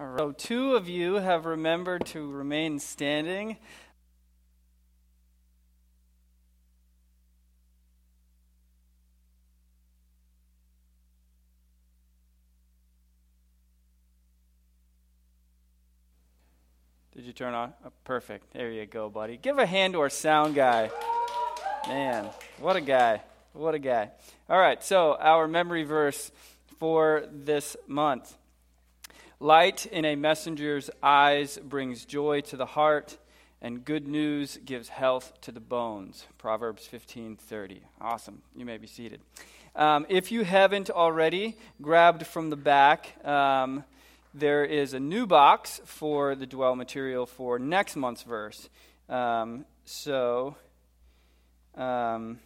All right. So, two of you have remembered to remain standing. Did you turn on? Oh, perfect. There you go, buddy. Give a hand to our sound guy. Man, what a guy. What a guy. All right, so our memory verse for this month. Light in a messenger's eyes brings joy to the heart, and good news gives health to the bones. Proverbs 15:30. Awesome. You may be seated. Um, if you haven't already grabbed from the back, um, there is a new box for the dwell material for next month's verse. Um, so, um,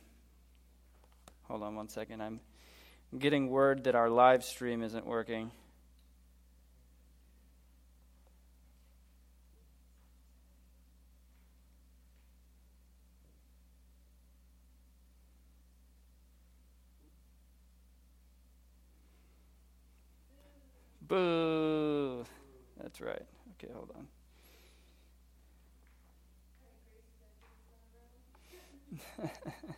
hold on one second. I'm getting word that our live stream isn't working. Boo. That's right. Okay, hold on.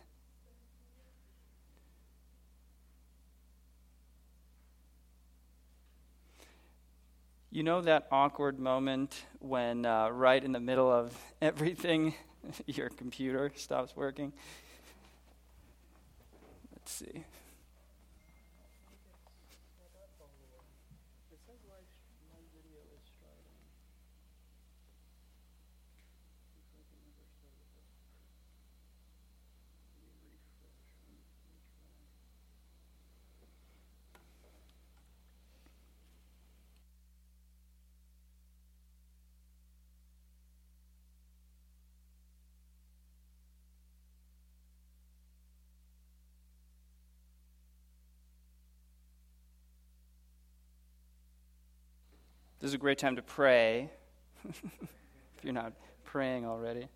you know that awkward moment when, uh, right in the middle of everything, your computer stops working? Let's see. This is a great time to pray if you're not praying already.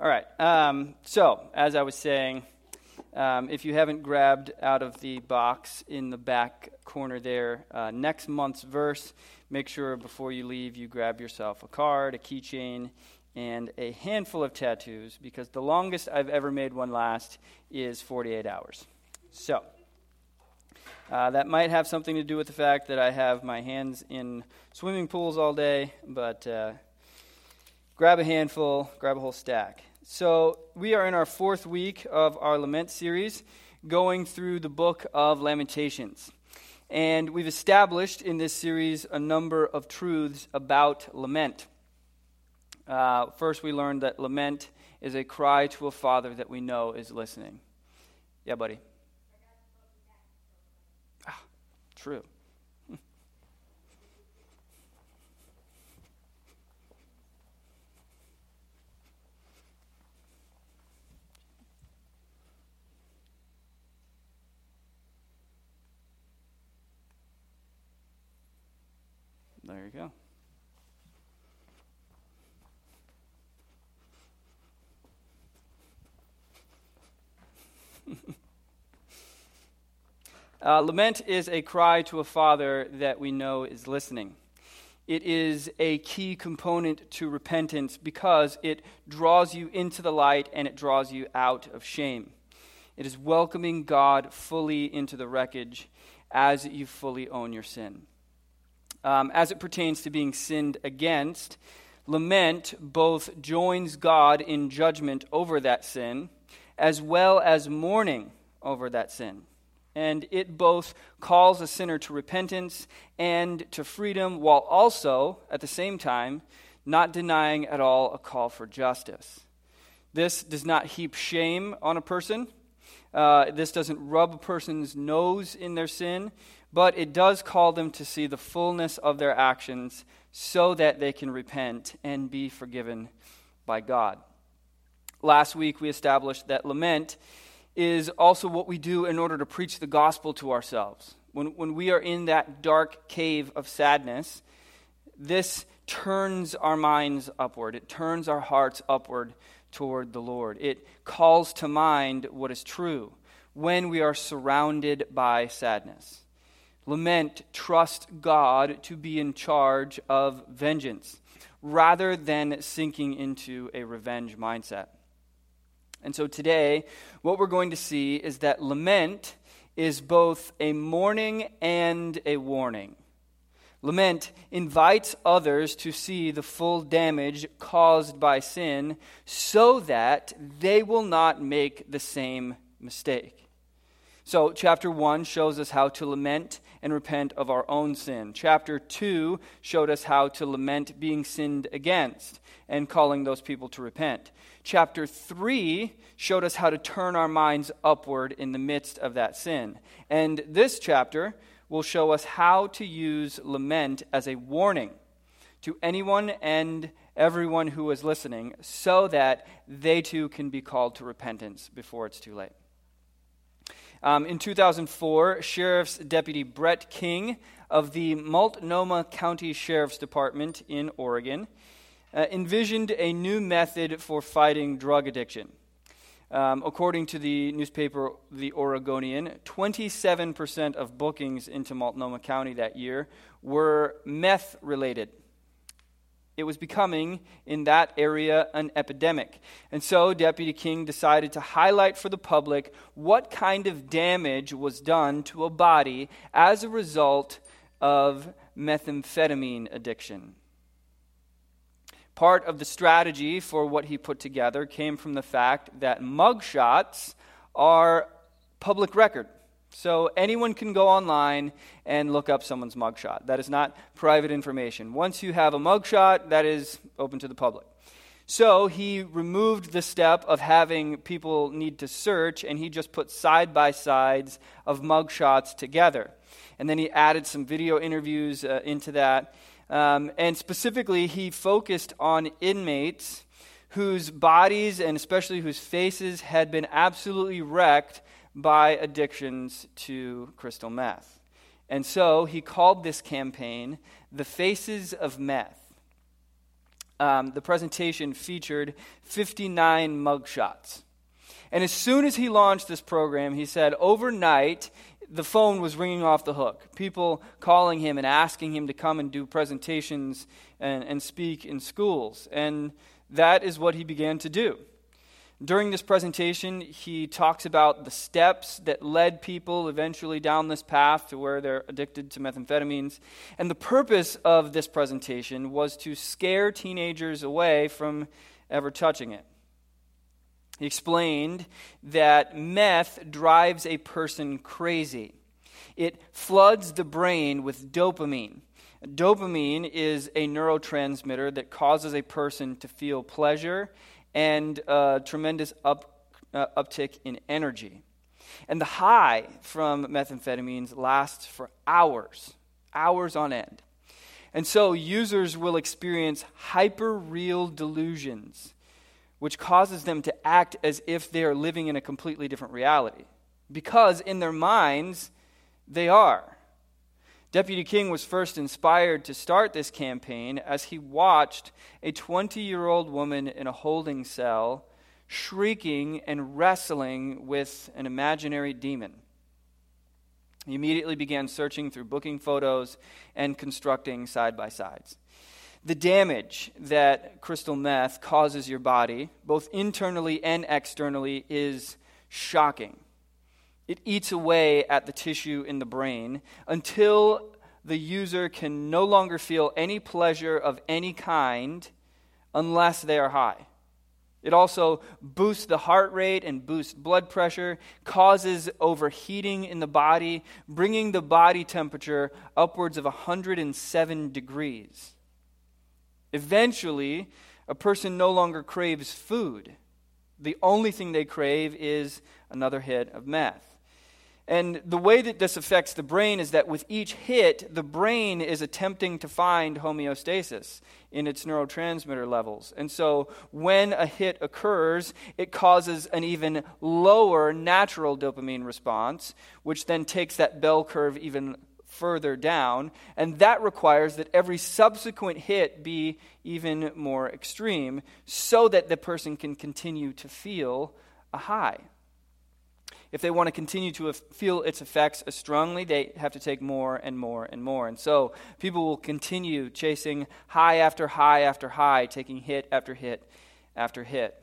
All right. Um, so, as I was saying, um, if you haven't grabbed out of the box in the back corner there, uh, next month's verse, make sure before you leave you grab yourself a card, a keychain, and a handful of tattoos because the longest I've ever made one last is 48 hours. So, uh, that might have something to do with the fact that I have my hands in swimming pools all day, but uh, grab a handful, grab a whole stack. So, we are in our fourth week of our lament series, going through the book of Lamentations. And we've established in this series a number of truths about lament. Uh, first, we learned that lament is a cry to a father that we know is listening. Yeah, buddy. Ah, true. There you go. uh, lament is a cry to a father that we know is listening. It is a key component to repentance because it draws you into the light and it draws you out of shame. It is welcoming God fully into the wreckage as you fully own your sin um, as it pertains to being sinned against, lament both joins God in judgment over that sin, as well as mourning over that sin. And it both calls a sinner to repentance and to freedom, while also, at the same time, not denying at all a call for justice. This does not heap shame on a person. Uh, this doesn't rub a person's nose in their sin, but it does call them to see the fullness of their actions so that they can repent and be forgiven by God. Last week, we established that lament is also what we do in order to preach the gospel to ourselves. When, when we are in that dark cave of sadness, this turns our minds upward, it turns our hearts upward toward the Lord. It calls to mind what is true when we are surrounded by sadness. Lament, trust God to be in charge of vengeance rather than sinking into a revenge mindset. And so today, what we're going to see is that lament is both a mourning and a warning. Lament invites others to see the full damage caused by sin so that they will not make the same mistake. So, chapter 1 shows us how to lament and repent of our own sin. Chapter 2 showed us how to lament being sinned against and calling those people to repent. Chapter 3 showed us how to turn our minds upward in the midst of that sin. And this chapter will show us how to use lament as a warning to anyone and everyone who is listening so that they too can be called to repentance before it's too late. Um, in 2004, Sheriff's Deputy Brett King of the Multnomah County Sheriff's Department in Oregon uh, envisioned a new method for fighting drug addiction. Um, according to the newspaper The Oregonian, 27% of bookings into Multnomah County that year were meth related it was becoming, in that area, an epidemic. And so Deputy King decided to highlight for the public what kind of damage was done to a body as a result of methamphetamine addiction. Part of the strategy for what he put together came from the fact that mugshots are public record. So anyone can go online and look up someone's mugshot. That is not private information. Once you have a mugshot, that is open to the public. So he removed the step of having people need to search, and he just put side by sides of mugshots together. And then he added some video interviews uh, into that. Um, and specifically, he focused on inmates whose bodies and especially whose faces had been absolutely wrecked by addictions to crystal meth. And so he called this campaign The Faces of Meth. Um, the presentation featured 59 mugshots. And as soon as he launched this program, he said overnight, the phone was ringing off the hook. People calling him and asking him to come and do presentations and, and speak in schools. And that is what he began to do. During this presentation, he talks about the steps that led people eventually down this path to where they're addicted to methamphetamines. And the purpose of this presentation was to scare teenagers away from ever touching it. He explained that meth drives a person crazy. It floods the brain with dopamine. Dopamine is a neurotransmitter that causes a person to feel pleasure and a tremendous up, uh, uptick in energy. And the high from methamphetamines lasts for hours, hours on end. And so users will experience hyper real delusions, which causes them to act as if they are living in a completely different reality. Because in their minds, they are. Deputy King was first inspired to start this campaign as he watched a 20 year old woman in a holding cell shrieking and wrestling with an imaginary demon. He immediately began searching through booking photos and constructing side by sides. The damage that crystal meth causes your body, both internally and externally, is shocking. It eats away at the tissue in the brain until the user can no longer feel any pleasure of any kind unless they are high. It also boosts the heart rate and boosts blood pressure, causes overheating in the body, bringing the body temperature upwards of 107 degrees. Eventually, a person no longer craves food. The only thing they crave is another hit of meth. And the way that this affects the brain is that with each hit, the brain is attempting to find homeostasis in its neurotransmitter levels. And so when a hit occurs, it causes an even lower natural dopamine response, which then takes that bell curve even further down. And that requires that every subsequent hit be even more extreme so that the person can continue to feel a high if they want to continue to feel its effects as strongly, they have to take more and more and more. And so people will continue chasing high after high after high, taking hit after hit after hit.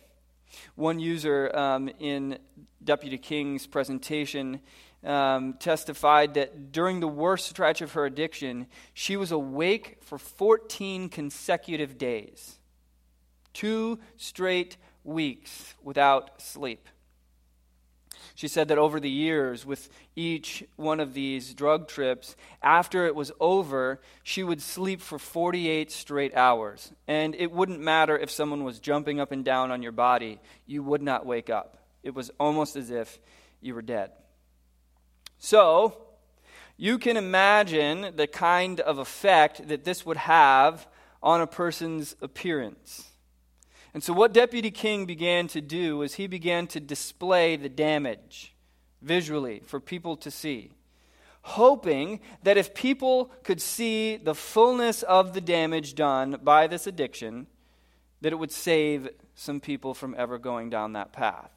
One user um, in Deputy King's presentation um, testified that during the worst stretch of her addiction, she was awake for 14 consecutive days, two straight weeks without sleep. She said that over the years, with each one of these drug trips, after it was over, she would sleep for 48 straight hours. And it wouldn't matter if someone was jumping up and down on your body, you would not wake up. It was almost as if you were dead. So, you can imagine the kind of effect that this would have on a person's appearance. And so, what Deputy King began to do was he began to display the damage visually for people to see, hoping that if people could see the fullness of the damage done by this addiction, that it would save some people from ever going down that path.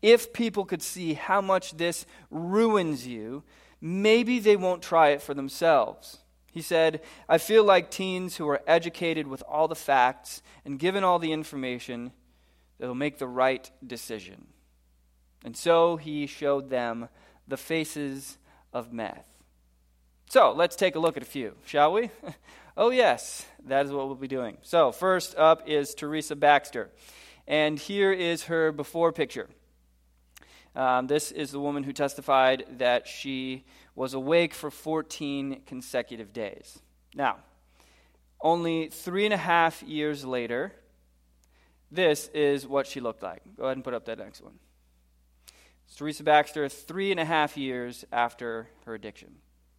If people could see how much this ruins you, maybe they won't try it for themselves. He said, I feel like teens who are educated with all the facts and given all the information, they'll make the right decision. And so he showed them the faces of meth. So let's take a look at a few, shall we? oh, yes, that is what we'll be doing. So, first up is Teresa Baxter. And here is her before picture. Um, this is the woman who testified that she was awake for 14 consecutive days. Now, only three and a half years later, this is what she looked like. Go ahead and put up that next one. It's Teresa Baxter, three and a half years after her addiction.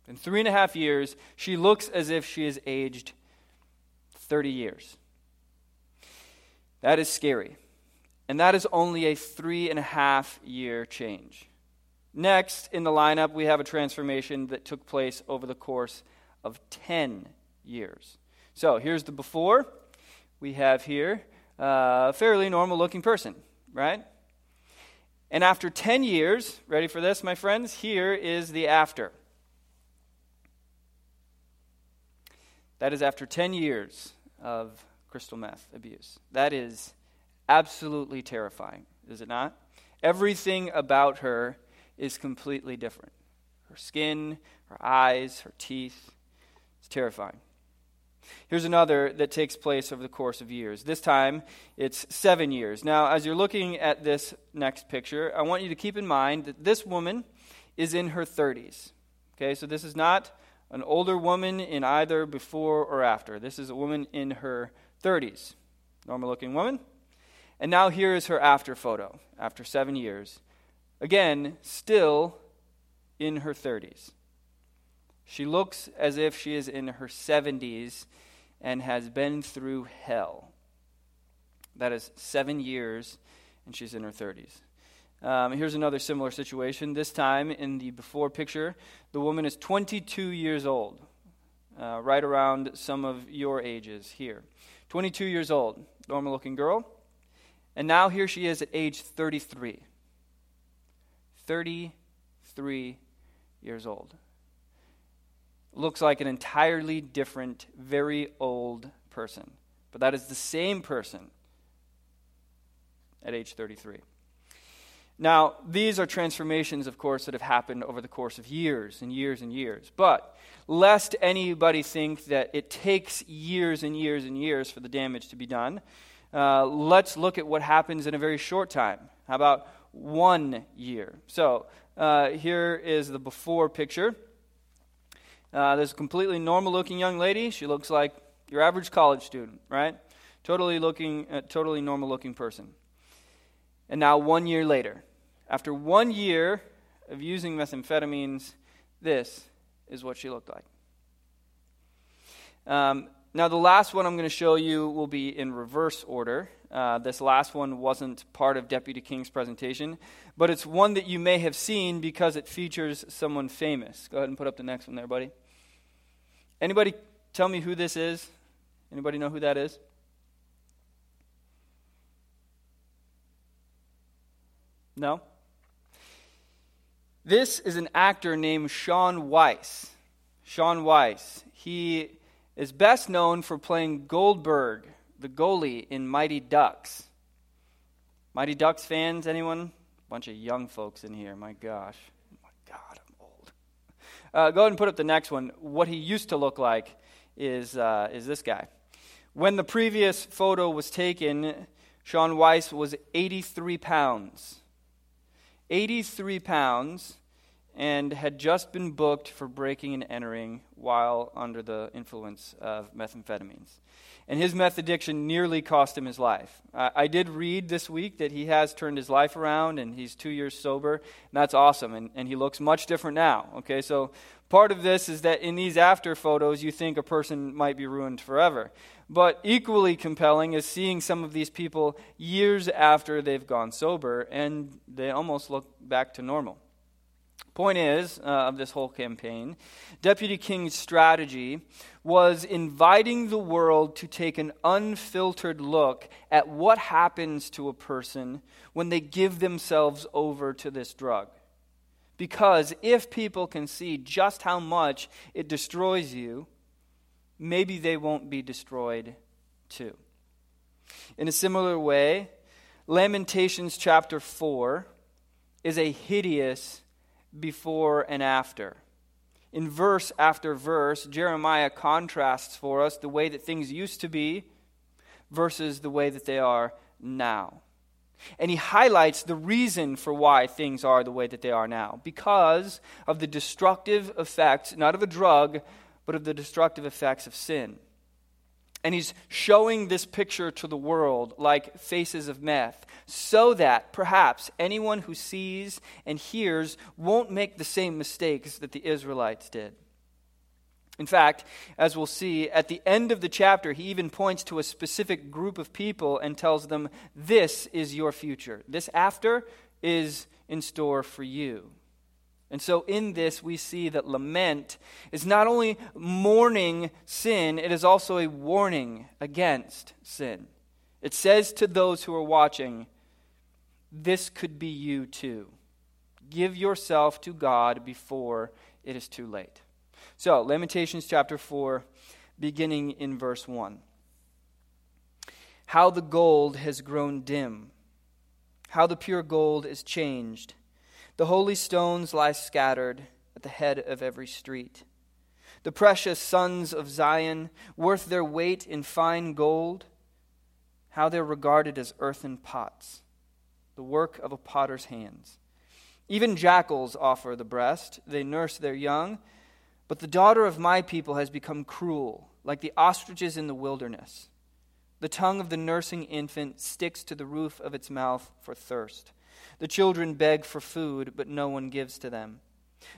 In three and a half years, she looks as if she has aged 30 years. That is scary. And that is only a three and a half year change. Next in the lineup, we have a transformation that took place over the course of 10 years. So here's the before. We have here a fairly normal looking person, right? And after 10 years, ready for this, my friends? Here is the after. That is after 10 years of crystal meth abuse. That is absolutely terrifying, is it not? Everything about her is completely different. Her skin, her eyes, her teeth. It's terrifying. Here's another that takes place over the course of years. This time, it's seven years. Now, as you're looking at this next picture, I want you to keep in mind that this woman is in her 30s. Okay, so this is not an older woman in either before or after. This is a woman in her 30s. Normal looking woman. And now here is her after photo, after seven years. Again, still in her 30s. She looks as if she is in her 70s and has been through hell. That is seven years, and she's in her 30s. Um, here's another similar situation. This time, in the before picture, the woman is 22 years old, uh, right around some of your ages here. 22 years old, normal looking girl. And now here she is at age 33. 33 years old. Looks like an entirely different, very old person. But that is the same person at age 33. Now, these are transformations, of course, that have happened over the course of years and years and years. But lest anybody think that it takes years and years and years for the damage to be done, Uh, let's look at what happens in a very short time. How about one year? So uh, here is the before picture. Uh, this completely normal looking young lady. She looks like your average college student, right? Totally looking, uh, totally normal looking person. And now, one year later, after one year of using methamphetamines, this is what she looked like. Um, now, the last one I'm going to show you will be in reverse order. Uh, this last one wasn't part of Deputy King's presentation, but it's one that you may have seen because it features someone famous. Go ahead and put up the next one there, buddy. Anybody tell me who this is? Anybody know who that is? No? This is an actor named Shaun Weiss. Shaun Weiss. He is best known for playing Goldberg, the goalie in Mighty Ducks. Mighty Ducks fans, anyone? Bunch of young folks in here, my gosh. Oh my God, I'm old. Uh, go ahead and put up the next one. What he used to look like is, uh, is this guy. When the previous photo was taken, Shaun Weiss was 83 pounds. 83 pounds and had just been booked for breaking and entering while under the influence of methamphetamines. And his meth addiction nearly cost him his life. I did read this week that he has turned his life around and he's two years sober. And that's awesome. And, and he looks much different now. Okay, so part of this is that in these after photos, you think a person might be ruined forever. But equally compelling is seeing some of these people years after they've gone sober and they almost look back to normal. Point is, uh, of this whole campaign, Deputy King's strategy was inviting the world to take an unfiltered look at what happens to a person when they give themselves over to this drug. Because if people can see just how much it destroys you, maybe they won't be destroyed too. In a similar way, Lamentations chapter 4 is a hideous before and after. In verse after verse, Jeremiah contrasts for us the way that things used to be versus the way that they are now. And he highlights the reason for why things are the way that they are now because of the destructive effects, not of a drug, but of the destructive effects of sin. And he's showing this picture to the world like faces of meth, so that perhaps anyone who sees and hears won't make the same mistakes that the Israelites did. In fact, as we'll see, at the end of the chapter, he even points to a specific group of people and tells them, This is your future. This after is in store for you. And so, in this, we see that lament is not only mourning sin, it is also a warning against sin. It says to those who are watching, this could be you too. Give yourself to God before it is too late. So, Lamentations chapter 4, beginning in verse 1. How the gold has grown dim, how the pure gold is changed the holy stones lie scattered at the head of every street. The precious sons of Zion, worth their weight in fine gold, how they're regarded as earthen pots, the work of a potter's hands. Even jackals offer the breast, they nurse their young. But the daughter of my people has become cruel, like the ostriches in the wilderness. The tongue of the nursing infant sticks to the roof of its mouth for thirst. The children beg for food, but no one gives to them.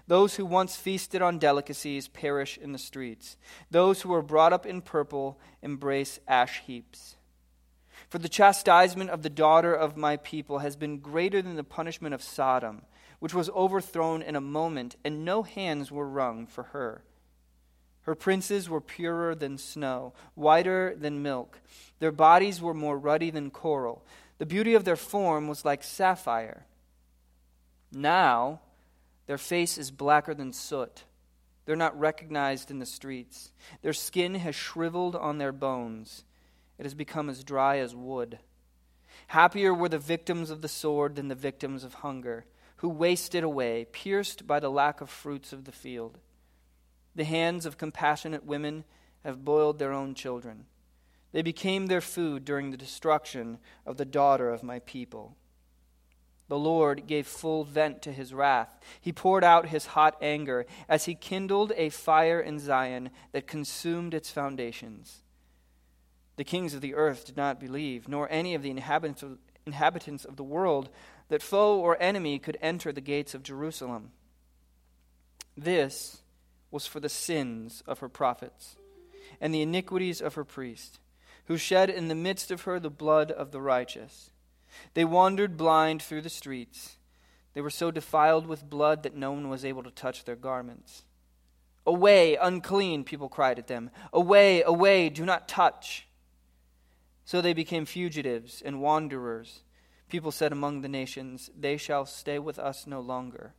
Those who once feasted on delicacies perish in the streets. Those who were brought up in purple embrace ash heaps. For the chastisement of the daughter of my people has been greater than the punishment of Sodom, which was overthrown in a moment, and no hands were wrung for her. Her princes were purer than snow, whiter than milk. Their bodies were more ruddy than coral. The beauty of their form was like sapphire. Now, their face is blacker than soot. They're not recognized in the streets. Their skin has shriveled on their bones. It has become as dry as wood. Happier were the victims of the sword than the victims of hunger, who wasted away, pierced by the lack of fruits of the field. The hands of compassionate women have boiled their own children. They became their food during the destruction of the daughter of my people. The Lord gave full vent to his wrath. He poured out his hot anger as he kindled a fire in Zion that consumed its foundations. The kings of the earth did not believe, nor any of the inhabitants of, the world, that foe or enemy could enter the gates of Jerusalem. This was for the sins of her prophets and the iniquities of her priests who shed in the midst of her the blood of the righteous. They wandered blind through the streets. They were so defiled with blood that no one was able to touch their garments. Away, unclean, people cried at them. Away, away, do not touch. So they became fugitives and wanderers. People said among the nations, They shall stay with us no longer.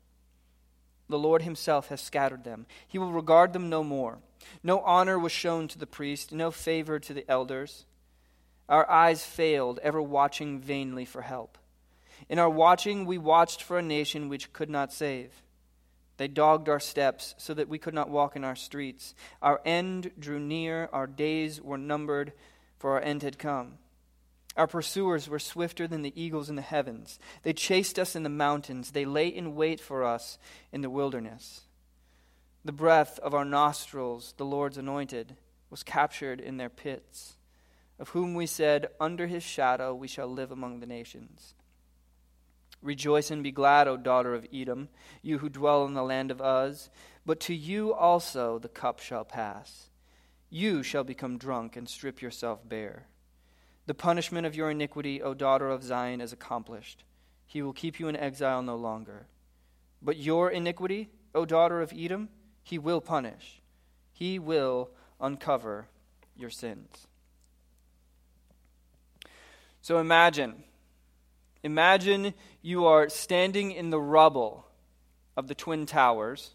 The Lord himself has scattered them. He will regard them no more. No honor was shown to the priest, no favor to the elders. Our eyes failed, ever watching vainly for help. In our watching, we watched for a nation which could not save. They dogged our steps so that we could not walk in our streets. Our end drew near, our days were numbered, for our end had come. Our pursuers were swifter than the eagles in the heavens. They chased us in the mountains. They lay in wait for us in the wilderness. The breath of our nostrils, the Lord's anointed, was captured in their pits, of whom we said, Under his shadow we shall live among the nations. Rejoice and be glad, O daughter of Edom, you who dwell in the land of Uz. But to you also the cup shall pass. You shall become drunk and strip yourself bare. The punishment of your iniquity, O daughter of Zion, is accomplished. He will keep you in exile no longer. But your iniquity, O daughter of Edom, he will punish. He will uncover your sins. So imagine, imagine you are standing in the rubble of the Twin Towers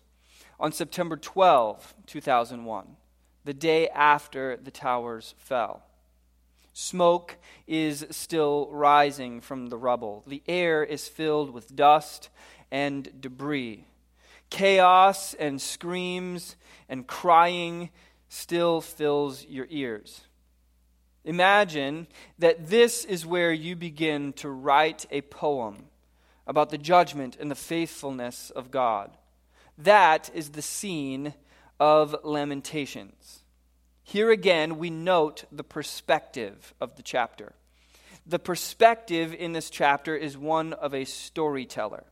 on September 12, 2001, the day after the towers fell. Smoke is still rising from the rubble. The air is filled with dust and debris. Chaos and screams and crying still fills your ears. Imagine that this is where you begin to write a poem about the judgment and the faithfulness of God. That is the scene of Lamentations. Here again, we note the perspective of the chapter. The perspective in this chapter is one of a storyteller.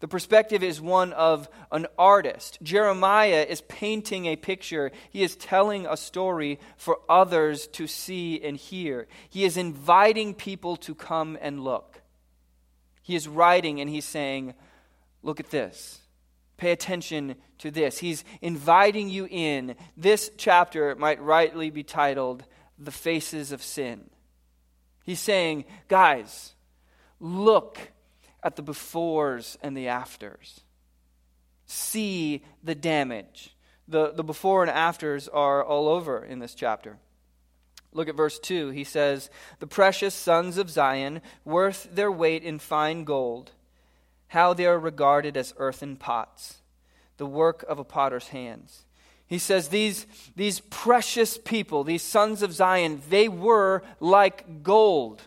The perspective is one of an artist. Jeremiah is painting a picture. He is telling a story for others to see and hear. He is inviting people to come and look. He is writing and he's saying, Look at this. Pay attention to this. He's inviting you in. This chapter might rightly be titled The Faces of Sin. He's saying, guys, look at the befores and the afters. See the damage. The, the before and afters are all over in this chapter. Look at verse 2. He says, The precious sons of Zion, worth their weight in fine gold how they are regarded as earthen pots, the work of a potter's hands. He says, these, these precious people, these sons of Zion, they were like gold,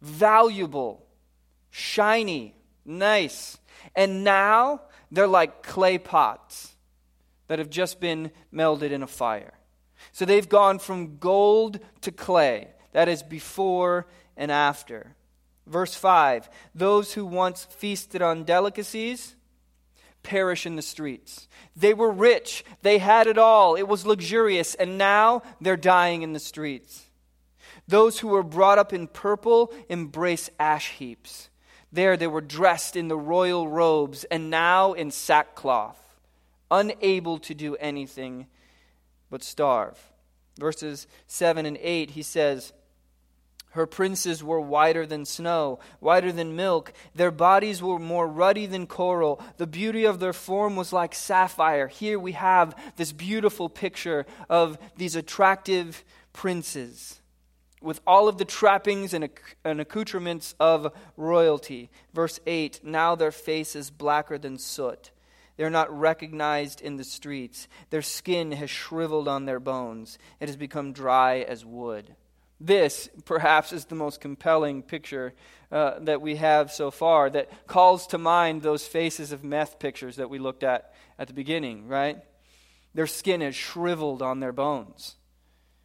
valuable, shiny, nice. And now they're like clay pots that have just been melded in a fire. So they've gone from gold to clay. That is before and after. Verse 5 Those who once feasted on delicacies perish in the streets. They were rich, they had it all, it was luxurious, and now they're dying in the streets. Those who were brought up in purple embrace ash heaps. There they were dressed in the royal robes, and now in sackcloth, unable to do anything but starve. Verses 7 and 8, he says, her princes were whiter than snow, whiter than milk. Their bodies were more ruddy than coral. The beauty of their form was like sapphire. Here we have this beautiful picture of these attractive princes with all of the trappings and, and accoutrements of royalty. Verse 8 Now their face is blacker than soot. They're not recognized in the streets. Their skin has shriveled on their bones. It has become dry as wood. This, perhaps, is the most compelling picture uh, that we have so far that calls to mind those faces of meth pictures that we looked at at the beginning, right? Their skin has shriveled on their bones.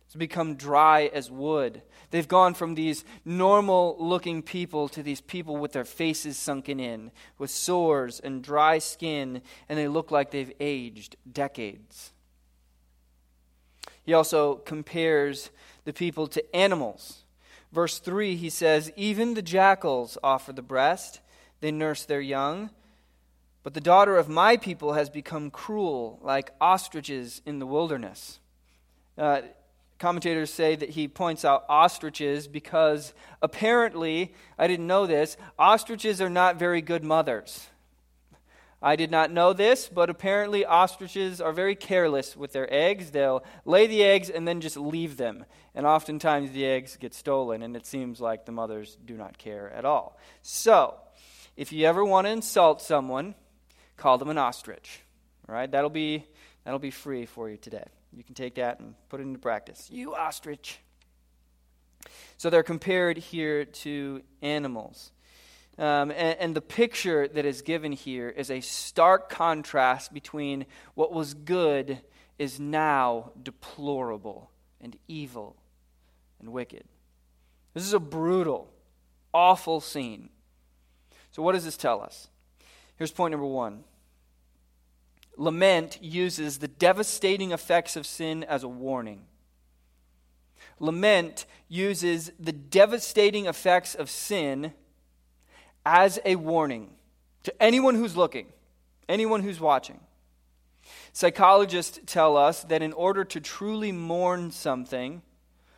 It's become dry as wood. They've gone from these normal looking people to these people with their faces sunken in, with sores and dry skin, and they look like they've aged decades. He also compares the people to animals. Verse 3, he says, Even the jackals offer the breast, they nurse their young. But the daughter of my people has become cruel, like ostriches in the wilderness. Uh, commentators say that he points out ostriches because apparently, I didn't know this, ostriches are not very good mothers. I did not know this, but apparently ostriches are very careless with their eggs. They'll lay the eggs and then just leave them. And oftentimes the eggs get stolen, and it seems like the mothers do not care at all. So, if you ever want to insult someone, call them an ostrich. All right? That'll be, that'll be free for you today. You can take that and put it into practice. You ostrich. So they're compared here to animals. Um, and, and, the picture that is given here is a stark contrast between what was good is now deplorable and evil and wicked. This is a brutal, awful scene. So, what does this tell us? Here's point number one Lament uses the devastating effects of sin as a warning. Lament uses the devastating effects of sin as a warning to anyone who's looking, anyone who's watching. Psychologists tell us that in order to truly mourn something,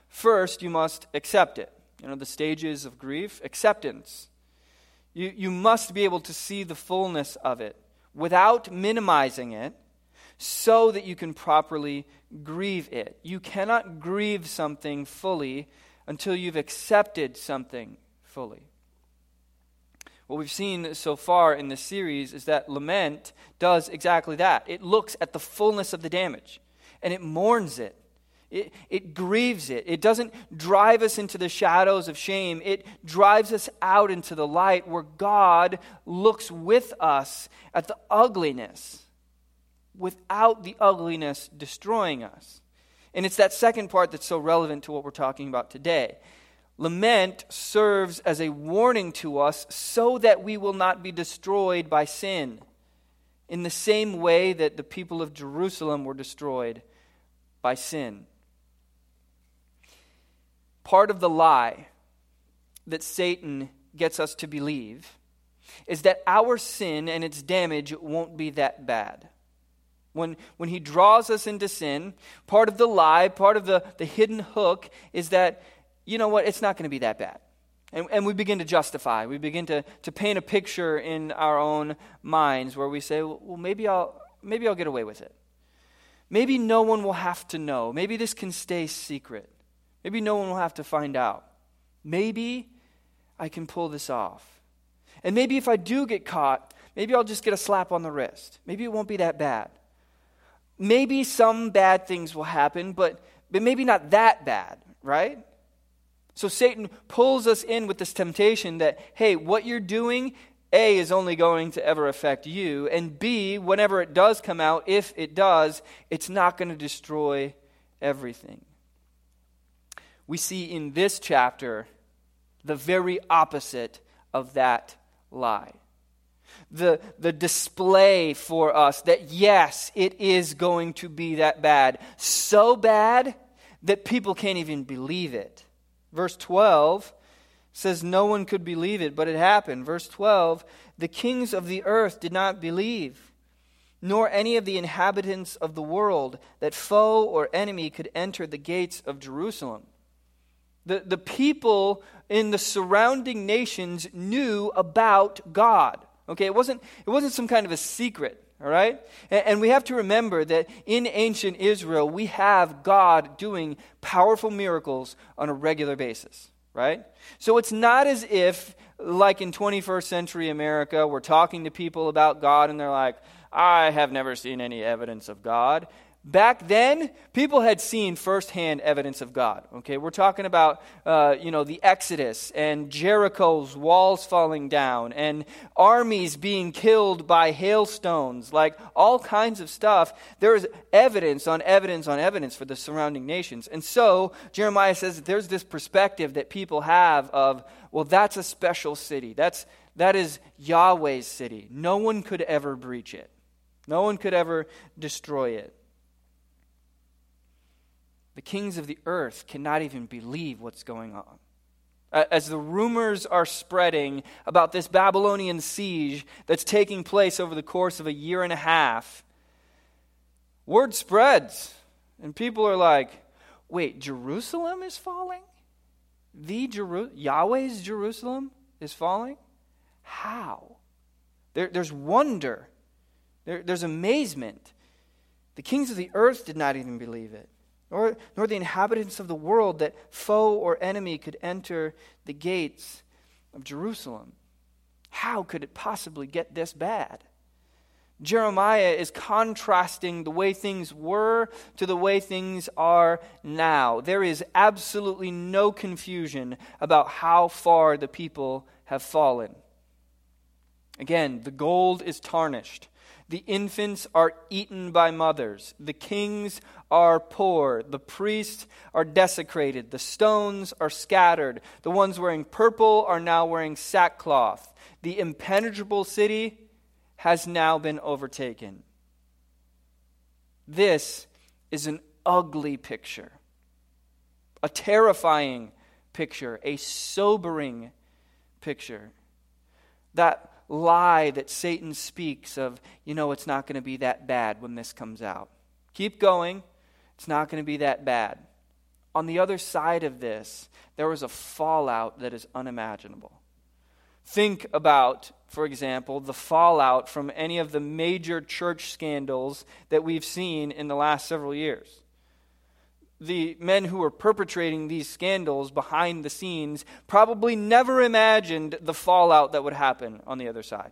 first you must accept it. You know, the stages of grief acceptance. You, you must be able to see the fullness of it without minimizing it so that you can properly grieve it. You cannot grieve something fully until you've accepted something fully. What we've seen so far in this series is that lament does exactly that. It looks at the fullness of the damage and it mourns it. It, it grieves it. It doesn't drive us into the shadows of shame. It drives us out into the light where God looks with us at the ugliness without the ugliness destroying us. And it's that second part that's so relevant to what we're talking about today. Lament serves as a warning to us so that we will not be destroyed by sin, in the same way that the people of Jerusalem were destroyed by sin. Part of the lie that Satan gets us to believe is that our sin and its damage won't be that bad. When, when he draws us into sin, part of the lie, part of the, the hidden hook is that you know what, it's not going to be that bad. And, and we begin to justify. We begin to, to paint a picture in our own minds where we say, well, maybe I'll, maybe I'll get away with it. Maybe no one will have to know. Maybe this can stay secret. Maybe no one will have to find out. Maybe I can pull this off. And maybe if I do get caught, maybe I'll just get a slap on the wrist. Maybe it won't be that bad. Maybe some bad things will happen, but, but maybe not that bad, right? So Satan pulls us in with this temptation that, hey, what you're doing, A, is only going to ever affect you, and B, whenever it does come out, if it does, it's not going to destroy everything. We see in this chapter the very opposite of that lie. The, the display for us that, yes, it is going to be that bad. So bad that people can't even believe it. Verse 12 says no one could believe it, but it happened. Verse 12 the kings of the earth did not believe, nor any of the inhabitants of the world, that foe or enemy could enter the gates of Jerusalem. The, the people in the surrounding nations knew about God. Okay, it wasn't, it wasn't some kind of a secret. All right? And, and we have to remember that in ancient Israel, we have God doing powerful miracles on a regular basis, right? So it's not as if, like in 21st century America, we're talking to people about God and they're like, I have never seen any evidence of God. Back then, people had seen firsthand evidence of God. Okay, we're talking about, uh, you know, the Exodus and Jericho's walls falling down and armies being killed by hailstones, like all kinds of stuff. There is evidence on evidence on evidence for the surrounding nations. And so, Jeremiah says that there's this perspective that people have of, well, that's a special city. That's, that is Yahweh's city. No one could ever breach it, no one could ever destroy it. The kings of the earth cannot even believe what's going on. As the rumors are spreading about this Babylonian siege that's taking place over the course of a year and a half, word spreads, and people are like, wait, Jerusalem is falling? The Jeru- Yahweh's Jerusalem is falling? How? There, there's wonder, there, there's amazement. The kings of the earth did not even believe it nor, nor the inhabitants of the world that foe or enemy could enter the gates of Jerusalem. How could it possibly get this bad? Jeremiah is contrasting the way things were to the way things are now. There is absolutely no confusion about how far the people have fallen. Again, the gold is tarnished. The infants are eaten by mothers. The kings are poor. The priests are desecrated. The stones are scattered. The ones wearing purple are now wearing sackcloth. The impenetrable city has now been overtaken. This is an ugly picture, a terrifying picture, a sobering picture. That lie that Satan speaks of, you know, it's not going to be that bad when this comes out. Keep going. It's not going to be that bad. On the other side of this, there was a fallout that is unimaginable. Think about, for example, the fallout from any of the major church scandals that we've seen in the last several years the men who were perpetrating these scandals behind the scenes probably never imagined the fallout that would happen on the other side.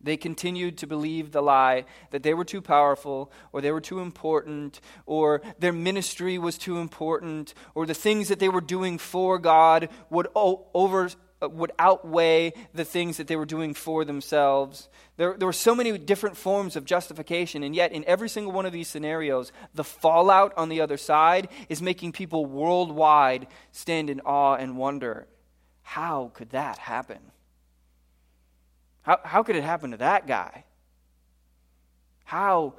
They continued to believe the lie that they were too powerful, or they were too important, or their ministry was too important, or the things that they were doing for God would over, uh, Uh, would outweigh the things that they were doing for themselves. There, there were so many different forms of justification, and yet in every single one of these scenarios, the fallout on the other side is making people worldwide stand in awe and wonder how could that happen? How, how could it happen to that guy? How,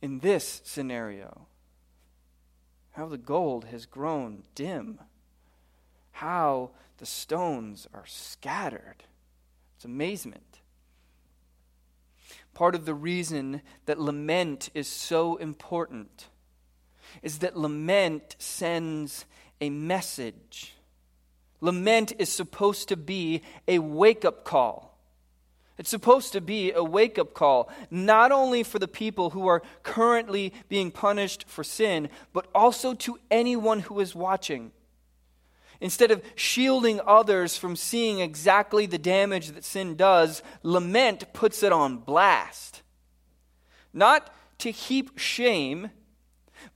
in this scenario, how the gold has grown dim? How the stones are scattered. It's amazement. Part of the reason that lament is so important is that lament sends a message. Lament is supposed to be a wake up call. It's supposed to be a wake up call, not only for the people who are currently being punished for sin, but also to anyone who is watching. Instead of shielding others from seeing exactly the damage that sin does, lament puts it on blast. Not to heap shame,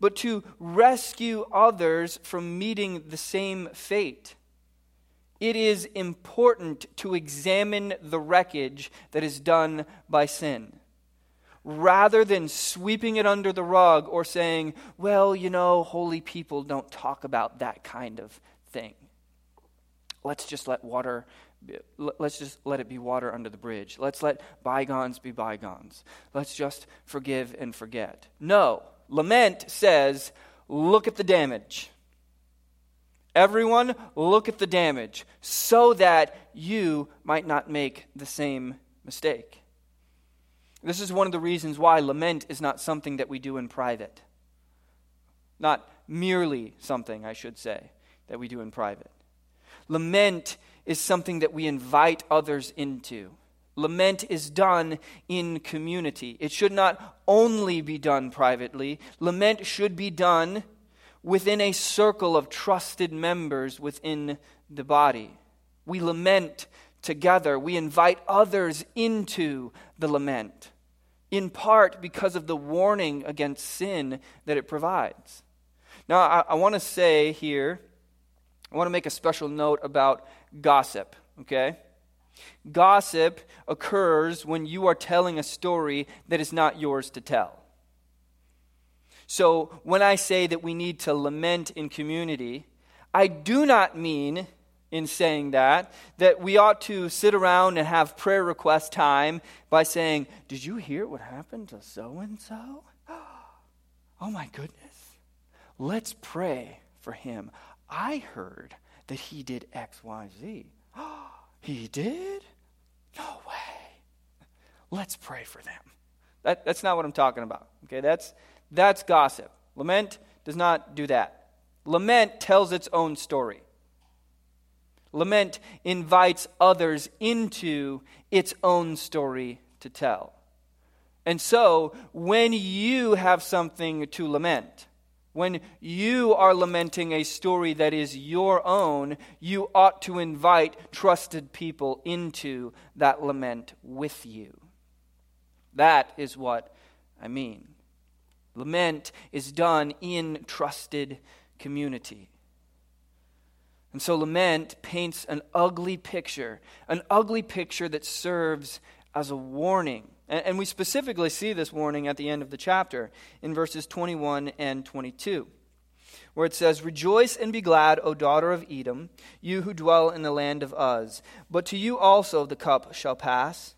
but to rescue others from meeting the same fate. It is important to examine the wreckage that is done by sin rather than sweeping it under the rug or saying, well, you know, holy people don't talk about that kind of thing. Let's just let water let's just let it be water under the bridge. Let's let bygones be bygones. Let's just forgive and forget. No, lament says, look at the damage. Everyone, look at the damage so that you might not make the same mistake. This is one of the reasons why lament is not something that we do in private. Not merely something, I should say, that we do in private. Lament is something that we invite others into. Lament is done in community. It should not only be done privately, lament should be done within a circle of trusted members within the body. We lament together, we invite others into the lament. in part because of the warning against sin that it provides. Now, I, I want to say here, I want to make a special note about gossip, okay? Gossip occurs when you are telling a story that is not yours to tell. So, when I say that we need to lament in community, I do not mean in saying that that we ought to sit around and have prayer request time by saying, Did you hear what happened to so and so? Oh my goodness. Let's pray for him. I heard that he did X, Y, Z. He did? No way. Let's pray for them. That, that's not what I'm talking about. Okay, that's, that's gossip. Lament does not do that. Lament tells its own story. Lament invites others into its own story to tell. And so, when you have something to lament, when you are lamenting a story that is your own, you ought to invite trusted people into that lament with you. That is what I mean. Lament is done in trusted community. And so lament paints an ugly picture, an ugly picture that serves as a warning. And, we specifically see this warning at the end of the chapter in verses 21 and 22, where it says, Rejoice and be glad, O daughter of Edom, you who dwell in the land of Uz. But to you also the cup shall pass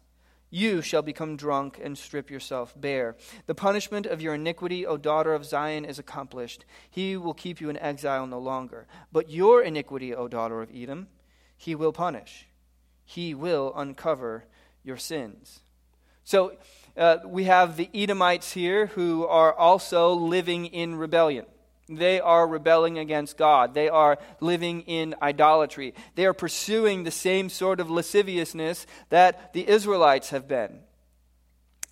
you shall become drunk and strip yourself bare. The punishment of your iniquity, O daughter of Zion, is accomplished. He will keep you in exile no longer. But your iniquity, O daughter of Edom, he will punish. He will uncover your sins. So uh, we have the Edomites here who are also living in rebellion. They are rebelling against God. They are living in idolatry. They are pursuing the same sort of lasciviousness that the Israelites have been.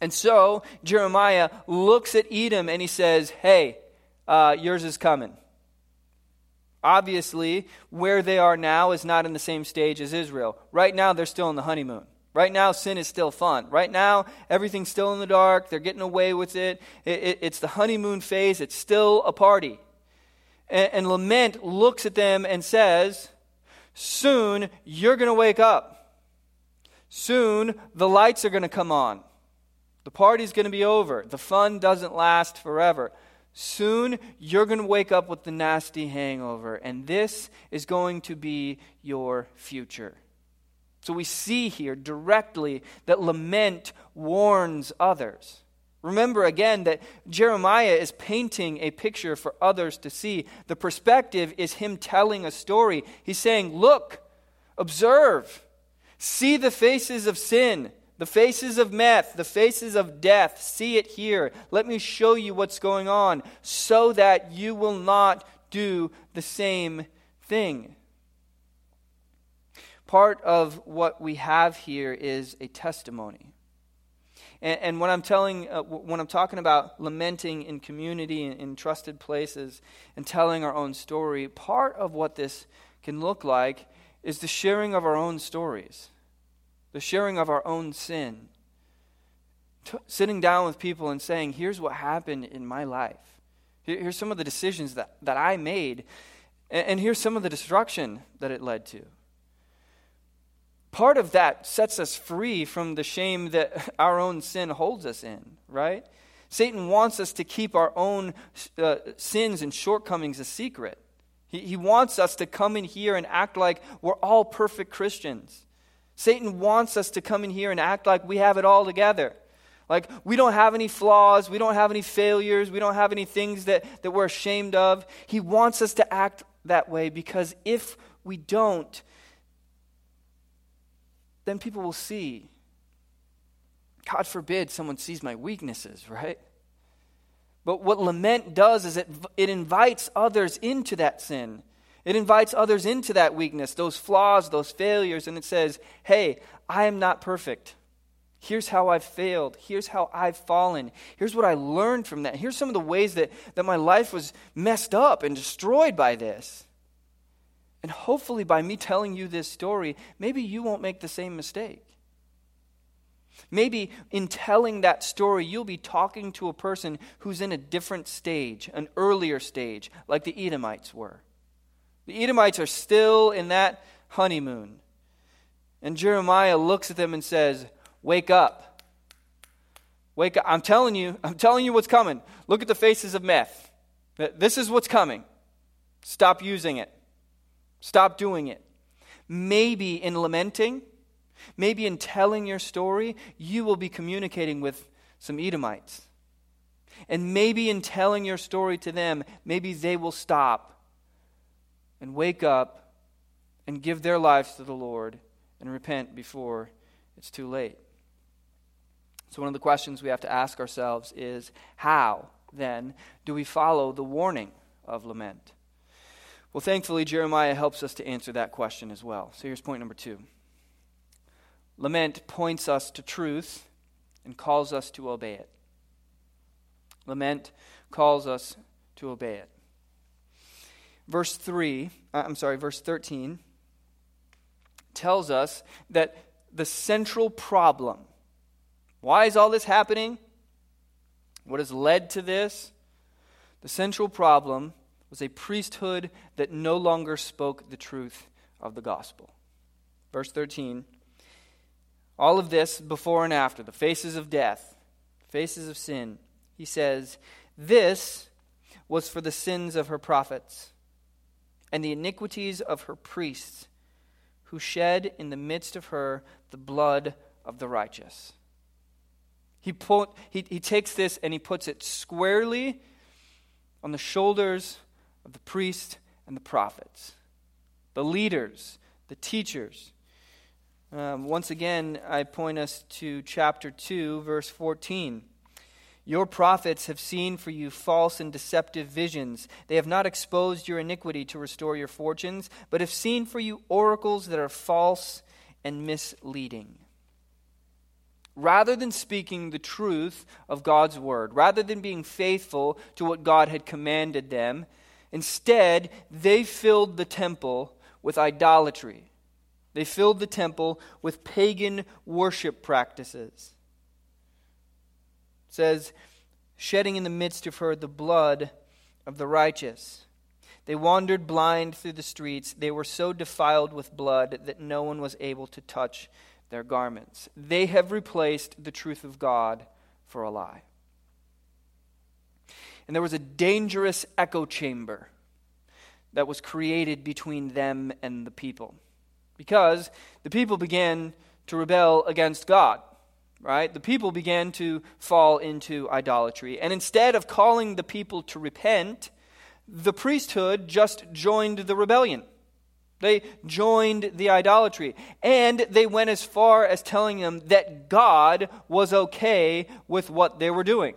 And so Jeremiah looks at Edom and he says, Hey, uh, yours is coming. Obviously, where they are now is not in the same stage as Israel. Right now, they're still in the honeymoon. Right now, sin is still fun. Right now, everything's still in the dark. They're getting away with it. it, it it's the honeymoon phase. It's still a party. And, and lament looks at them and says, Soon you're going to wake up. Soon the lights are going to come on. The party's going to be over. The fun doesn't last forever. Soon you're going to wake up with the nasty hangover, and this is going to be your future. So we see here directly that lament warns others. Remember again that Jeremiah is painting a picture for others to see. The perspective is him telling a story. He's saying, Look, observe, see the faces of sin, the faces of meth, the faces of death. See it here. Let me show you what's going on so that you will not do the same thing. Part of what we have here is a testimony. And, and when I'm telling, uh, when I'm talking about lamenting in community, in, in trusted places, and telling our own story, part of what this can look like is the sharing of our own stories, the sharing of our own sin. T- sitting down with people and saying, here's what happened in my life. Here, here's some of the decisions that, that I made, and, and here's some of the destruction that it led to part of that sets us free from the shame that our own sin holds us in, right? Satan wants us to keep our own uh, sins and shortcomings a secret. He, he wants us to come in here and act like we're all perfect Christians. Satan wants us to come in here and act like we have it all together. Like we don't have any flaws, we don't have any failures, we don't have any things that, that we're ashamed of. He wants us to act that way because if we don't, then people will see. God forbid someone sees my weaknesses, right? But what lament does is it, it invites others into that sin. It invites others into that weakness, those flaws, those failures, and it says, hey, I am not perfect. Here's how I've failed. Here's how I've fallen. Here's what I learned from that. Here's some of the ways that, that my life was messed up and destroyed by this. And hopefully, by me telling you this story, maybe you won't make the same mistake. Maybe in telling that story, you'll be talking to a person who's in a different stage, an earlier stage, like the Edomites were. The Edomites are still in that honeymoon. And Jeremiah looks at them and says, Wake up. Wake up. I'm telling you, I'm telling you what's coming. Look at the faces of meth. This is what's coming. Stop using it. Stop doing it. Maybe in lamenting, maybe in telling your story, you will be communicating with some Edomites. And maybe in telling your story to them, maybe they will stop and wake up and give their lives to the Lord and repent before it's too late. So, one of the questions we have to ask ourselves is how, then, do we follow the warning of lament? Well, thankfully, Jeremiah helps us to answer that question as well. So, here's point number two Lament points us to truth and calls us to obey it. Lament calls us to obey it. Verse 3, uh, I'm sorry, verse 13 tells us that the central problem why is all this happening? What has led to this? The central problem was a priesthood that no longer spoke the truth of the gospel. Verse 13 all of this before and after, the faces of death, faces of sin. He says, This was for the sins of her prophets and the iniquities of her priests who shed in the midst of her the blood of the righteous. He, he, he takes this and he puts it squarely on the shoulders of the priests and the prophets, the leaders, the teachers. Um, once again, I point us to chapter 2, verse 14. Your prophets have seen for you false and deceptive visions. They have not exposed your iniquity to restore your fortunes, but have seen for you oracles that are false and misleading. Rather than speaking the truth of God's word, rather than being faithful to what God had commanded them, instead they filled the temple with idolatry. They filled the temple with pagan worship practices says, shedding in the midst of her the blood of the righteous. They wandered blind through the streets. They were so defiled with blood that no one was able to touch their garments. They have replaced the truth of God for a lie. And there was a dangerous echo chamber that was created between them and the people because the people began to rebel against God right, the people began to fall into idolatry. And instead of calling the people to repent, the priesthood just joined the rebellion. They joined the idolatry. And they went as far as telling them that God was okay with what they were doing.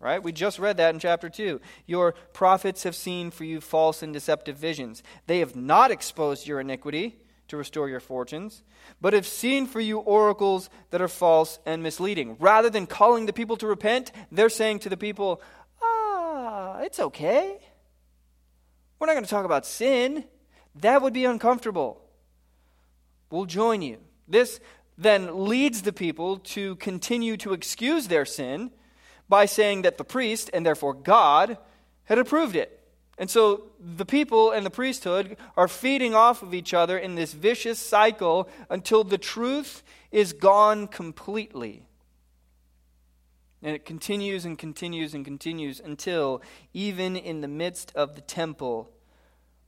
Right? We just read that in chapter 2. Your prophets have seen for you false and deceptive visions. They have not exposed your iniquity to restore your fortunes, but have seen for you oracles that are false and misleading. Rather than calling the people to repent, they're saying to the people, ah, it's okay. We're not going to talk about sin. That would be uncomfortable. We'll join you. This then leads the people to continue to excuse their sin by saying that the priest, and therefore God, had approved it. And so the people and the priesthood are feeding off of each other in this vicious cycle until the truth is gone completely. And it continues and continues and continues until, even in the midst of the temple,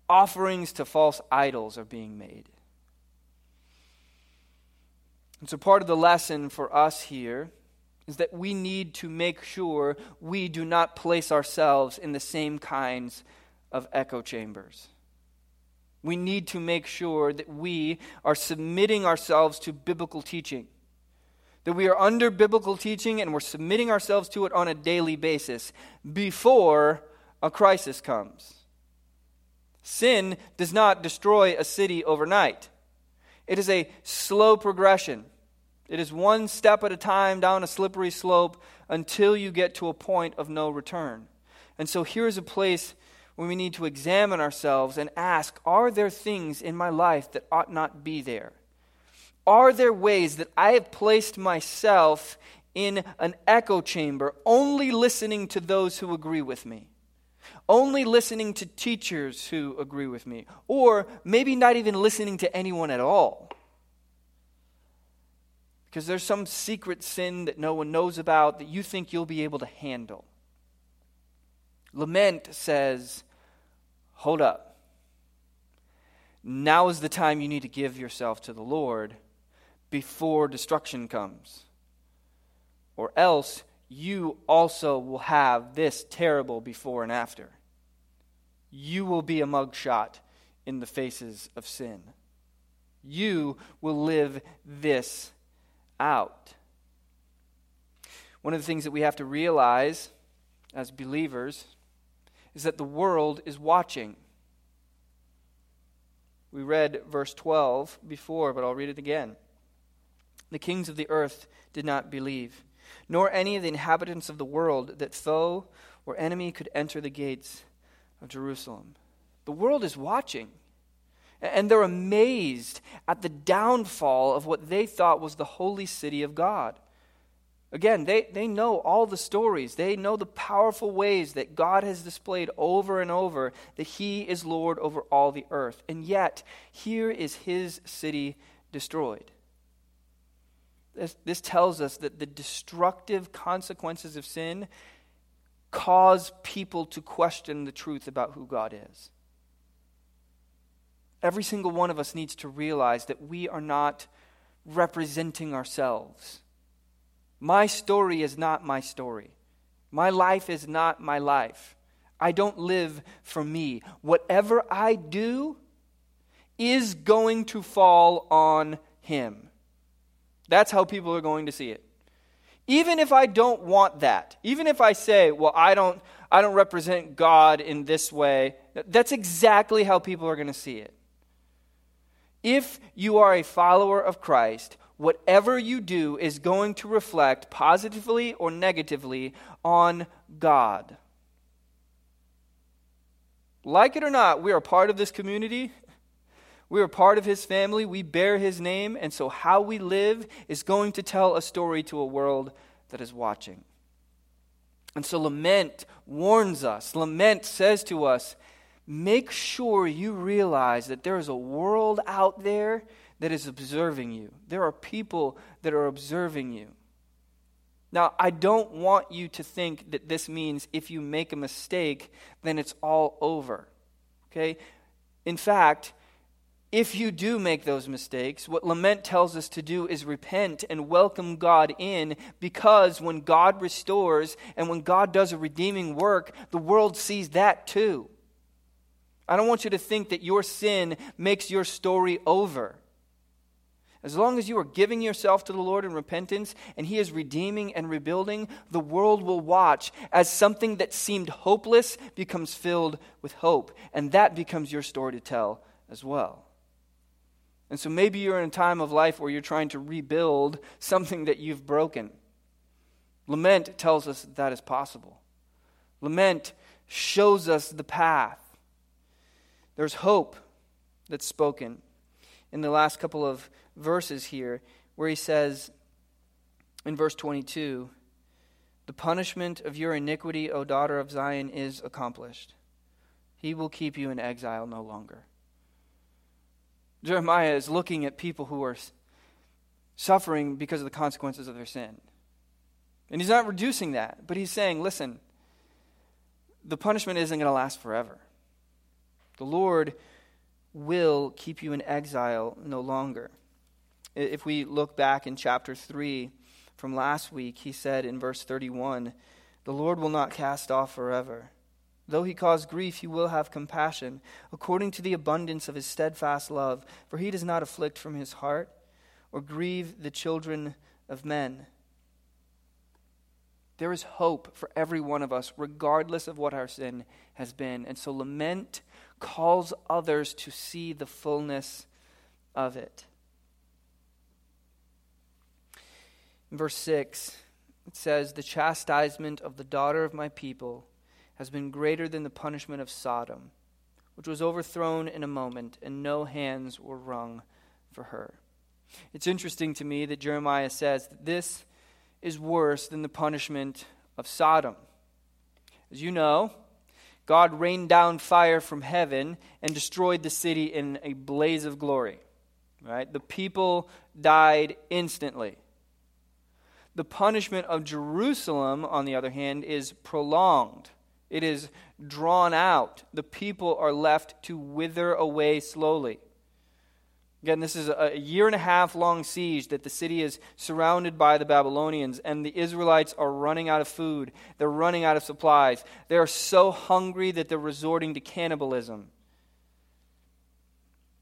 offerings to false idols are being made. And so, part of the lesson for us here is that we need to make sure we do not place ourselves in the same kinds of echo chambers. We need to make sure that we are submitting ourselves to biblical teaching, that we are under biblical teaching and we're submitting ourselves to it on a daily basis before a crisis comes. Sin does not destroy a city overnight, it is a slow progression. It is one step at a time down a slippery slope until you get to a point of no return. And so here's a place where we need to examine ourselves and ask Are there things in my life that ought not be there? Are there ways that I have placed myself in an echo chamber, only listening to those who agree with me? Only listening to teachers who agree with me? Or maybe not even listening to anyone at all? Because there's some secret sin that no one knows about that you think you'll be able to handle. Lament says, Hold up. Now is the time you need to give yourself to the Lord before destruction comes. Or else you also will have this terrible before and after. You will be a mugshot in the faces of sin. You will live this out. One of the things that we have to realize as believers is that the world is watching. We read verse 12 before, but I'll read it again. The kings of the earth did not believe, nor any of the inhabitants of the world, that foe or enemy could enter the gates of Jerusalem. The world is watching, and they're amazed at the downfall of what they thought was the holy city of God. Again, they, they know all the stories. They know the powerful ways that God has displayed over and over that He is Lord over all the earth. And yet, here is His city destroyed. This, this tells us that the destructive consequences of sin cause people to question the truth about who God is. Every single one of us needs to realize that we are not representing ourselves my story is not my story. My life is not my life. I don't live for me. Whatever I do is going to fall on Him. That's how people are going to see it. Even if I don't want that, even if I say, well, I don't, I don't represent God in this way, that's exactly how people are going to see it. If you are a follower of Christ, whatever you do is going to reflect positively or negatively on God. Like it or not, we are part of this community. We are part of his family. We bear his name. And so, how we live is going to tell a story to a world that is watching. And so, lament warns us. Lament says to us, make sure you realize that there is a world out there that is observing you. There are people that are observing you. Now, I don't want you to think that this means if you make a mistake, then it's all over. Okay? In fact, if you do make those mistakes, what lament tells us to do is repent and welcome God in because when God restores and when God does a redeeming work, the world sees that too. I don't want you to think that your sin makes your story over. As long as you are giving yourself to the Lord in repentance and He is redeeming and rebuilding, the world will watch as something that seemed hopeless becomes filled with hope. And that becomes your story to tell as well. And so maybe you're in a time of life where you're trying to rebuild something that you've broken. Lament tells us that, that is possible. Lament shows us the path. There's hope that's spoken in the last couple of verses here where he says in verse 22 The punishment of your iniquity, O daughter of Zion, is accomplished. He will keep you in exile no longer. Jeremiah is looking at people who are suffering because of the consequences of their sin. And he's not reducing that, but he's saying, listen, the punishment isn't going to last forever. The Lord will keep you in exile no longer. If we look back in chapter 3 from last week, he said in verse 31 The Lord will not cast off forever. Though he cause grief, he will have compassion, according to the abundance of his steadfast love. For he does not afflict from his heart or grieve the children of men. There is hope for every one of us, regardless of what our sin has been. And so lament calls others to see the fullness of it. In verse 6, it says, The chastisement of the daughter of my people has been greater than the punishment of Sodom, which was overthrown in a moment, and no hands were wrung for her. It's interesting to me that Jeremiah says that this is worse than the punishment of Sodom. As you know, God rained down fire from heaven and destroyed the city in a blaze of glory. Right? The people died instantly. The punishment of Jerusalem, on the other hand, is prolonged. It is drawn out. The people are left to wither away slowly. Again, this is a year and a half long siege that the city is surrounded by the Babylonians, and the Israelites are running out of food. They're running out of supplies. They are so hungry that they're resorting to cannibalism.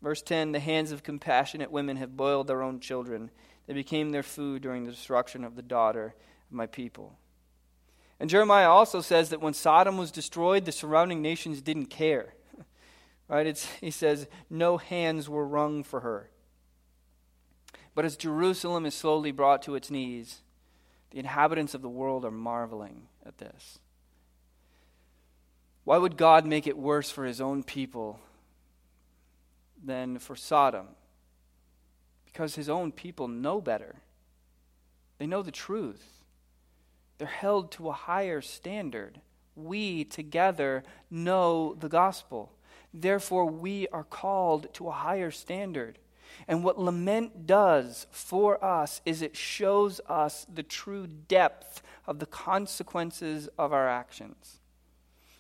Verse 10 The hands of compassionate women have boiled their own children. They became their food during the destruction of the daughter of my people. And Jeremiah also says that when Sodom was destroyed, the surrounding nations didn't care. Right? It's, he says, no hands were wrung for her. But as Jerusalem is slowly brought to its knees, the inhabitants of the world are marveling at this. Why would God make it worse for his own people than for Sodom? Because his own people know better. They know the truth. They're held to a higher standard. We together know the gospel. Therefore, we are called to a higher standard. And what lament does for us is it shows us the true depth of the consequences of our actions.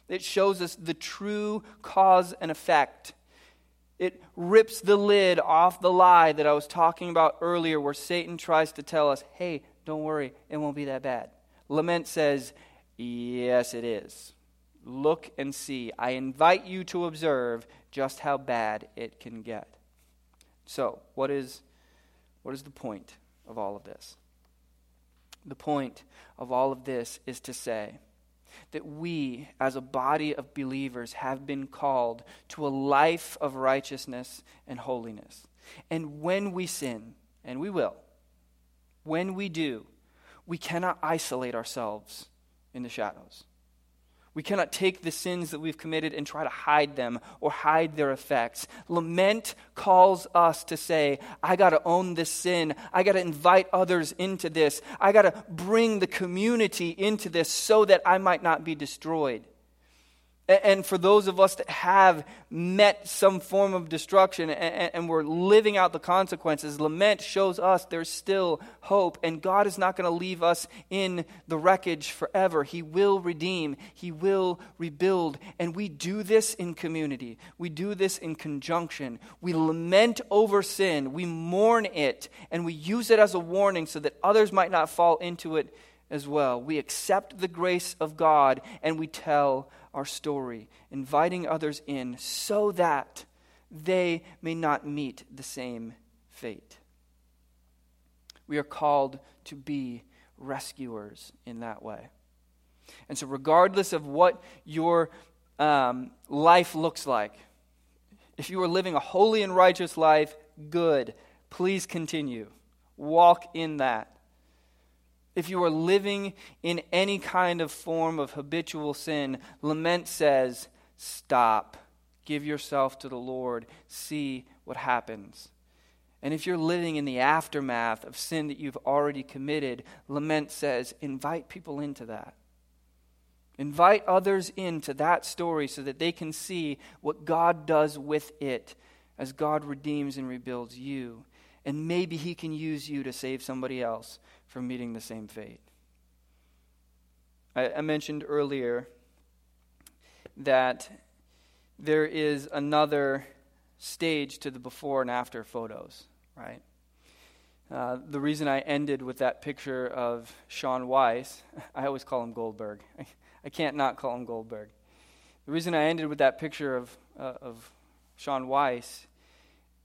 It shows us the true cause and effect. It rips the lid off the lie that I was talking about earlier, where Satan tries to tell us, hey, don't worry, it won't be that bad. Lament says, yes, it is. Look and see. I invite you to observe just how bad it can get. So, what is, what is the point of all of this? The point of all of this is to say that we, as a body of believers, have been called to a life of righteousness and holiness. And when we sin, and we will, when we do, we cannot isolate ourselves in the shadows. We cannot take the sins that we've committed and try to hide them or hide their effects. Lament calls us to say, I got to own this sin. I got to invite others into this. I got to bring the community into this so that I might not be destroyed. And for those of us that have met some form of destruction and we're living out the consequences, lament shows us there's still hope. And God is not going to leave us in the wreckage forever. He will redeem, He will rebuild. And we do this in community, we do this in conjunction. We lament over sin, we mourn it, and we use it as a warning so that others might not fall into it as well. We accept the grace of God and we tell our story, inviting others in so that they may not meet the same fate. We are called to be rescuers in that way. And so, regardless of what your um, life looks like, if you are living a holy and righteous life, good. Please continue. Walk in that. If you are living in any kind of form of habitual sin, lament says, stop. Give yourself to the Lord. See what happens. And if you're living in the aftermath of sin that you've already committed, lament says, invite people into that. Invite others into that story so that they can see what God does with it as God redeems and rebuilds you. And maybe He can use you to save somebody else from meeting the same fate. I, I mentioned earlier that there is another stage to the before and after photos, right? Uh, the reason I ended with that picture of Shaun Weiss, I always call him Goldberg. I, I can't not call him Goldberg. The reason I ended with that picture of, uh, of Shaun Weiss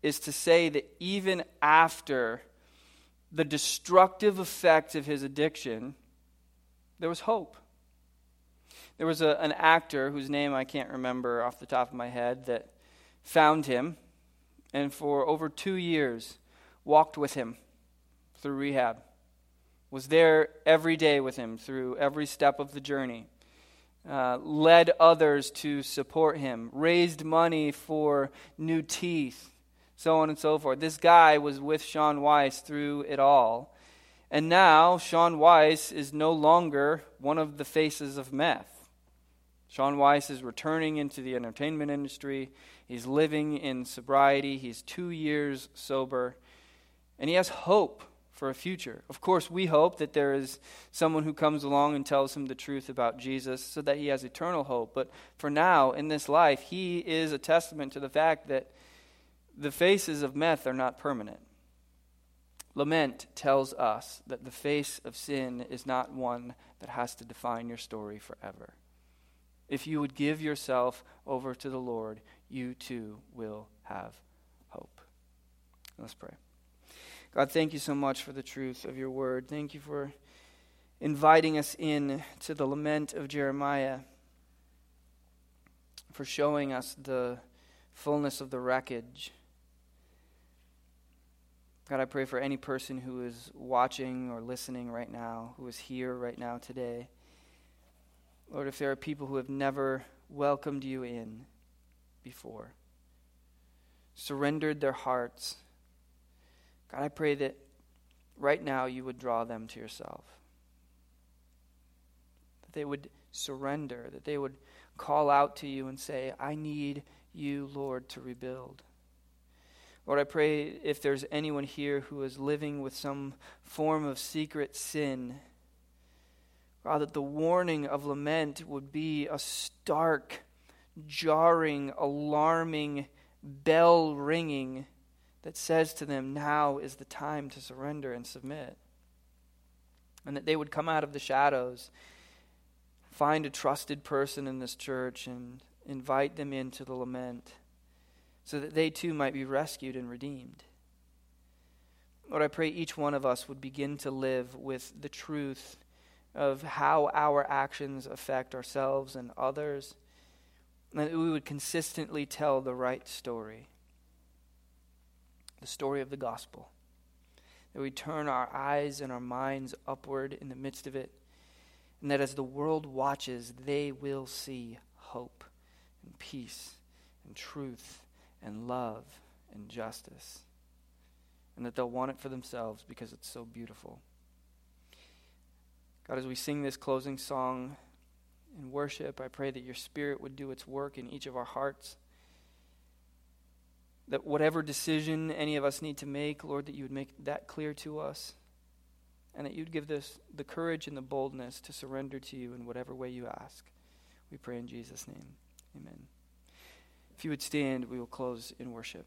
is to say that even after the destructive effects of his addiction, there was hope. There was a, an actor whose name I can't remember off the top of my head that found him and for over two years walked with him through rehab, was there every day with him through every step of the journey. Uh, led others to support him, raised money for new teeth, so on and so forth. This guy was with Shaun Weiss through it all. And now Shaun Weiss is no longer one of the faces of meth. Shaun Weiss is returning into the entertainment industry. He's living in sobriety. He's two years sober. And he has hope for a future. Of course, we hope that there is someone who comes along and tells him the truth about Jesus so that he has eternal hope. But for now, in this life, he is a testament to the fact that the faces of meth are not permanent. Lament tells us that the face of sin is not one that has to define your story forever. If you would give yourself over to the Lord, you too will have hope. Let's pray. God, thank you so much for the truth of your word. Thank you for inviting us in to the lament of Jeremiah, for showing us the fullness of the wreckage. God, I pray for any person who is watching or listening right now, who is here right now today. Lord, if there are people who have never welcomed you in before, surrendered their hearts, God, I pray that right now you would draw them to yourself. That they would surrender, that they would call out to you and say, I need you, Lord, to rebuild. Lord, I pray if there's anyone here who is living with some form of secret sin, God, that the warning of lament would be a stark, jarring, alarming, bell ringing that says to them, now is the time to surrender and submit. And that they would come out of the shadows, find a trusted person in this church, and invite them into the lament so that they too might be rescued and redeemed. Lord, I pray each one of us would begin to live with the truth of how our actions affect ourselves and others, and that we would consistently tell the right story the story of the gospel. That we turn our eyes and our minds upward in the midst of it, and that as the world watches, they will see hope and peace and truth and love and justice, and that they'll want it for themselves because it's so beautiful. God, as we sing this closing song in worship, I pray that your Spirit would do its work in each of our hearts that whatever decision any of us need to make, Lord, that you would make that clear to us. And that you'd give us the courage and the boldness to surrender to you in whatever way you ask. We pray in Jesus' name. Amen. If you would stand, we will close in worship.